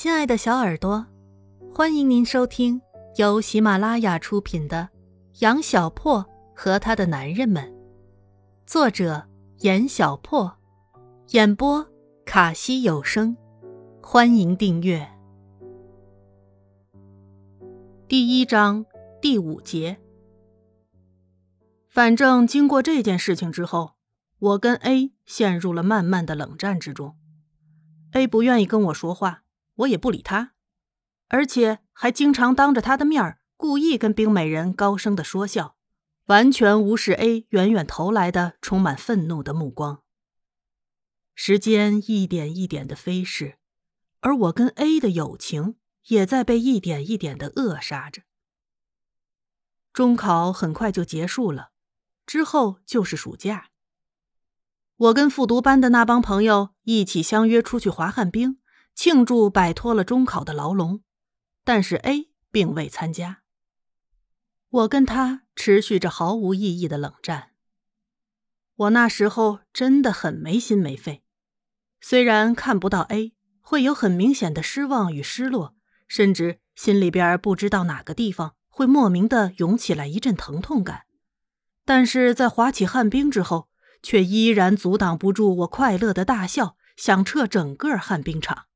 亲爱的小耳朵，欢迎您收听由喜马拉雅出品的《杨小破和他的男人们》，作者严小破，演播卡西有声。欢迎订阅。第一章第五节。反正经过这件事情之后，我跟 A 陷入了漫漫的冷战之中。A 不愿意跟我说话，我也不理他，而且还经常当着他的面儿故意跟冰美人高声的说笑，完全无视 A 远远投来的充满愤怒的目光。时间一点一点的飞逝，而我跟 A 的友情也在被一点一点的扼杀着。中考很快就结束了，之后就是暑假。我跟复读班的那帮朋友一起相约出去滑旱冰，庆祝摆脱了中考的牢笼。但是 A 并未参加。我跟他持续着毫无意义的冷战。我那时候真的很没心没肺。虽然看不到 A，会有很明显的失望与失落，甚至心里边不知道哪个地方会莫名的涌起来一阵疼痛感，但是在滑起旱冰之后。却依然阻挡不住我快乐的大笑，响彻整个旱冰场。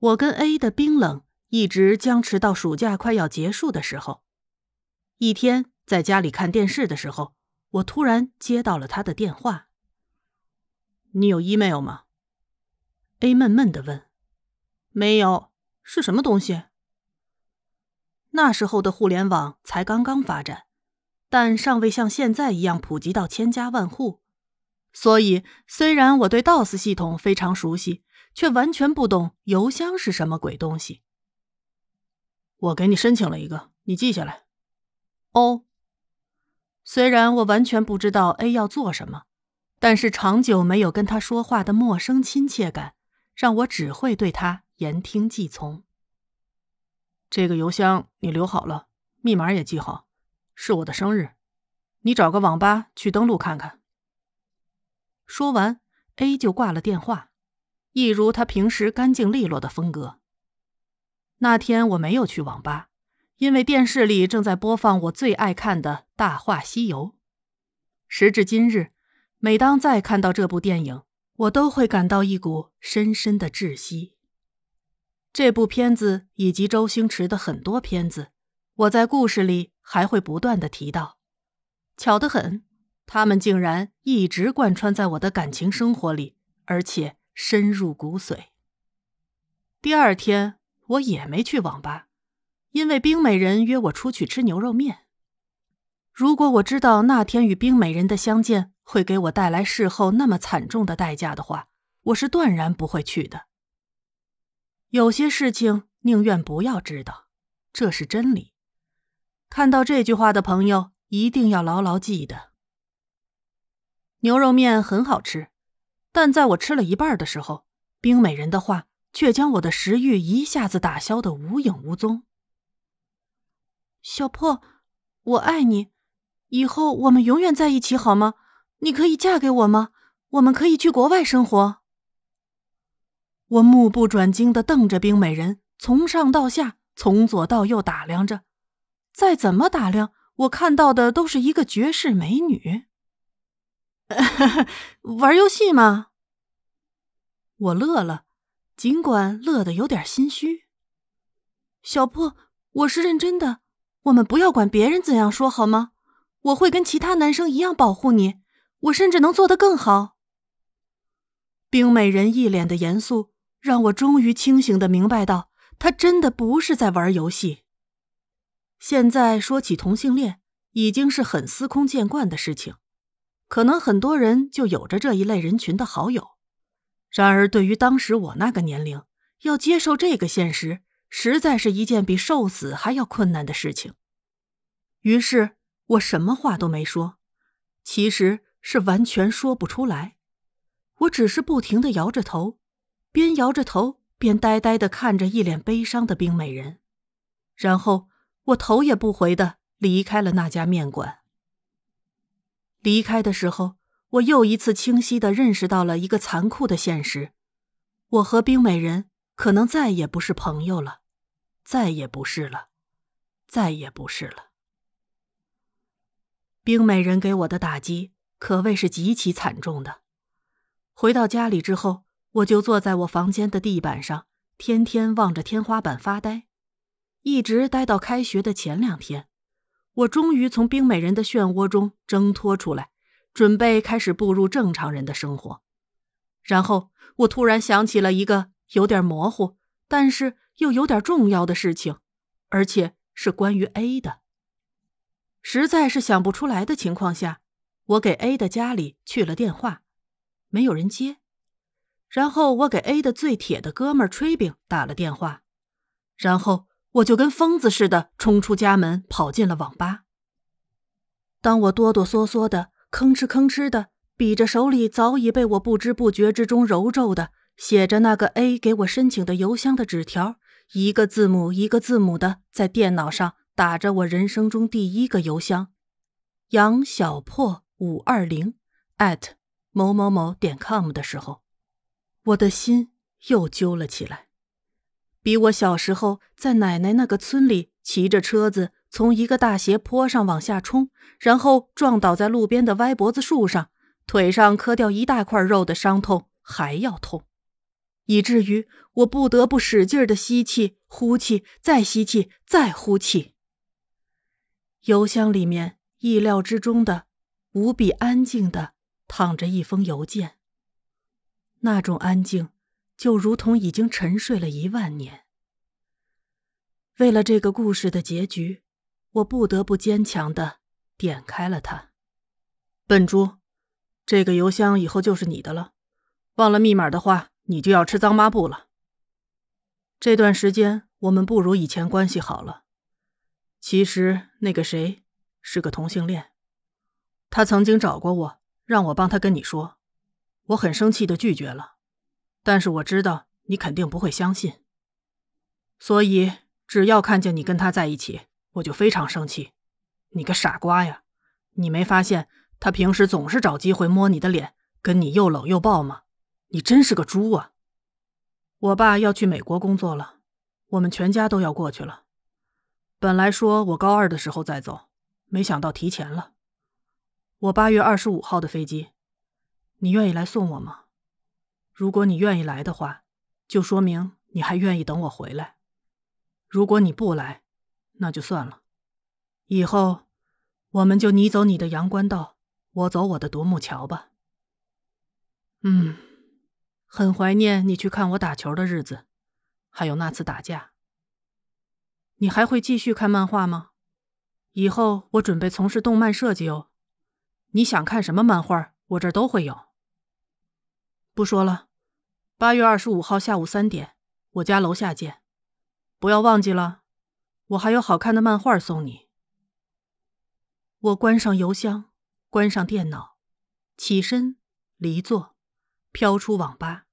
我跟 A 的冰冷一直僵持到暑假快要结束的时候。一天在家里看电视的时候，我突然接到了他的电话。“你有 email 吗？”A 闷闷的问。“没有，是什么东西？”那时候的互联网才刚刚发展。但尚未像现在一样普及到千家万户，所以虽然我对 DOS 系统非常熟悉，却完全不懂邮箱是什么鬼东西。我给你申请了一个，你记下来。哦。虽然我完全不知道 A 要做什么，但是长久没有跟他说话的陌生亲切感，让我只会对他言听计从。这个邮箱你留好了，密码也记好。是我的生日，你找个网吧去登录看看。说完，A 就挂了电话，一如他平时干净利落的风格。那天我没有去网吧，因为电视里正在播放我最爱看的《大话西游》。时至今日，每当再看到这部电影，我都会感到一股深深的窒息。这部片子以及周星驰的很多片子，我在故事里。还会不断的提到，巧得很，他们竟然一直贯穿在我的感情生活里，而且深入骨髓。第二天我也没去网吧，因为冰美人约我出去吃牛肉面。如果我知道那天与冰美人的相见会给我带来事后那么惨重的代价的话，我是断然不会去的。有些事情宁愿不要知道，这是真理。看到这句话的朋友一定要牢牢记得。牛肉面很好吃，但在我吃了一半的时候，冰美人的话却将我的食欲一下子打消的无影无踪。小破，我爱你，以后我们永远在一起好吗？你可以嫁给我吗？我们可以去国外生活。我目不转睛的瞪着冰美人，从上到下，从左到右打量着。再怎么打量，我看到的都是一个绝世美女。玩游戏吗？我乐了，尽管乐得有点心虚。小破，我是认真的，我们不要管别人怎样说好吗？我会跟其他男生一样保护你，我甚至能做得更好。冰美人一脸的严肃，让我终于清醒的明白到，她真的不是在玩游戏。现在说起同性恋，已经是很司空见惯的事情，可能很多人就有着这一类人群的好友。然而，对于当时我那个年龄，要接受这个现实，实在是一件比受死还要困难的事情。于是我什么话都没说，其实是完全说不出来，我只是不停的摇着头，边摇着头边呆呆的看着一脸悲伤的冰美人，然后。我头也不回的离开了那家面馆。离开的时候，我又一次清晰的认识到了一个残酷的现实：我和冰美人可能再也不是朋友了，再也不是了，再也不是了。冰美人给我的打击可谓是极其惨重的。回到家里之后，我就坐在我房间的地板上，天天望着天花板发呆，一直待到开学的前两天，我终于从冰美人的漩涡中挣脱出来，准备开始步入正常人的生活。然后我突然想起了一个有点模糊，但是又有点重要的事情，而且是关于 A 的。实在是想不出来的情况下，我给 A 的家里去了电话，没有人接。然后我给 A 的最铁的哥们炊饼打了电话，然后我就跟疯子似的冲出家门，跑进了网吧。当我哆哆嗦嗦的、吭哧吭哧的比着手里早已被我不知不觉之中揉皱的写着那个 A 给我申请的邮箱的纸条，一个字母一个字母的在电脑上。打着我人生中第一个邮箱，杨小破五二零 at 某某某点 com 的时候，我的心又揪了起来，比我小时候在奶奶那个村里骑着车子从一个大斜坡上往下冲，然后撞倒在路边的歪脖子树上，腿上磕掉一大块肉的伤痛还要痛，以至于我不得不使劲的吸气、呼气，再吸气、再呼气。邮箱里面意料之中的无比安静的躺着一封邮件。那种安静，就如同已经沉睡了一万年。为了这个故事的结局，我不得不坚强的点开了它。笨猪，这个邮箱以后就是你的了。忘了密码的话，你就要吃脏抹布了。这段时间我们不如以前关系好了。其实那个谁是个同性恋，他曾经找过我，让我帮他跟你说，我很生气的拒绝了，但是我知道你肯定不会相信，所以只要看见你跟他在一起，我就非常生气。你个傻瓜呀，你没发现他平时总是找机会摸你的脸，跟你又搂又抱吗？你真是个猪啊！我爸要去美国工作了，我们全家都要过去了。本来说我高二的时候再走，没想到提前了。我八月二十五号的飞机，你愿意来送我吗？如果你愿意来的话，就说明你还愿意等我回来。如果你不来，那就算了。以后我们就你走你的阳关道，我走我的独木桥吧。嗯，很怀念你去看我打球的日子，还有那次打架。你还会继续看漫画吗？以后我准备从事动漫设计哦。你想看什么漫画，我这儿都会有。不说了，八月二十五号下午三点，我家楼下见。不要忘记了，我还有好看的漫画送你。我关上邮箱，关上电脑，起身离座，飘出网吧，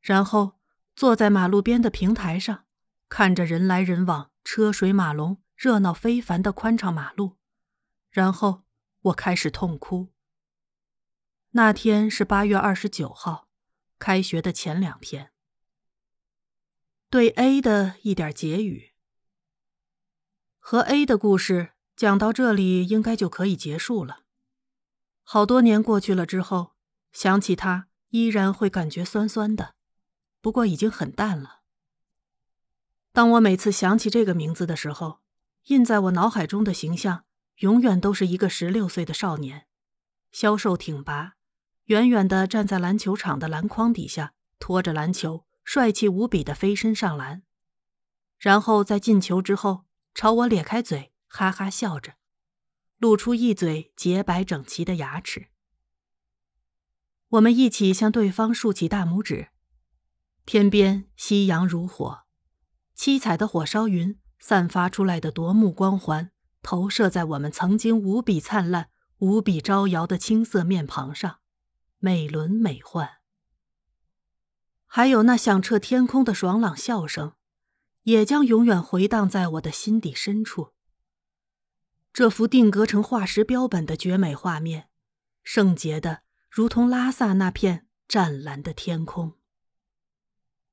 然后坐在马路边的平台上。看着人来人往、车水马龙、热闹非凡的宽敞马路，然后我开始痛哭。那天是八月二十九号，开学的前两天。对 A 的一点结语，和 A 的故事讲到这里，应该就可以结束了。好多年过去了之后，想起他依然会感觉酸酸的，不过已经很淡了。当我每次想起这个名字的时候，印在我脑海中的形象永远都是一个十六岁的少年，消瘦挺拔，远远的站在篮球场的篮筐底下，拖着篮球，帅气无比的飞身上篮，然后在进球之后朝我咧开嘴，哈哈笑着，露出一嘴洁白整齐的牙齿。我们一起向对方竖起大拇指，天边夕阳如火。七彩的火烧云散发出来的夺目光环，投射在我们曾经无比灿烂、无比招摇的青色面庞上，美轮美奂。还有那响彻天空的爽朗笑声，也将永远回荡在我的心底深处。这幅定格成化石标本的绝美画面，圣洁的如同拉萨那片湛蓝的天空。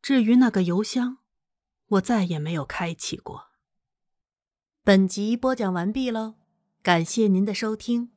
至于那个邮箱，我再也没有开启过。本集播讲完毕喽，感谢您的收听。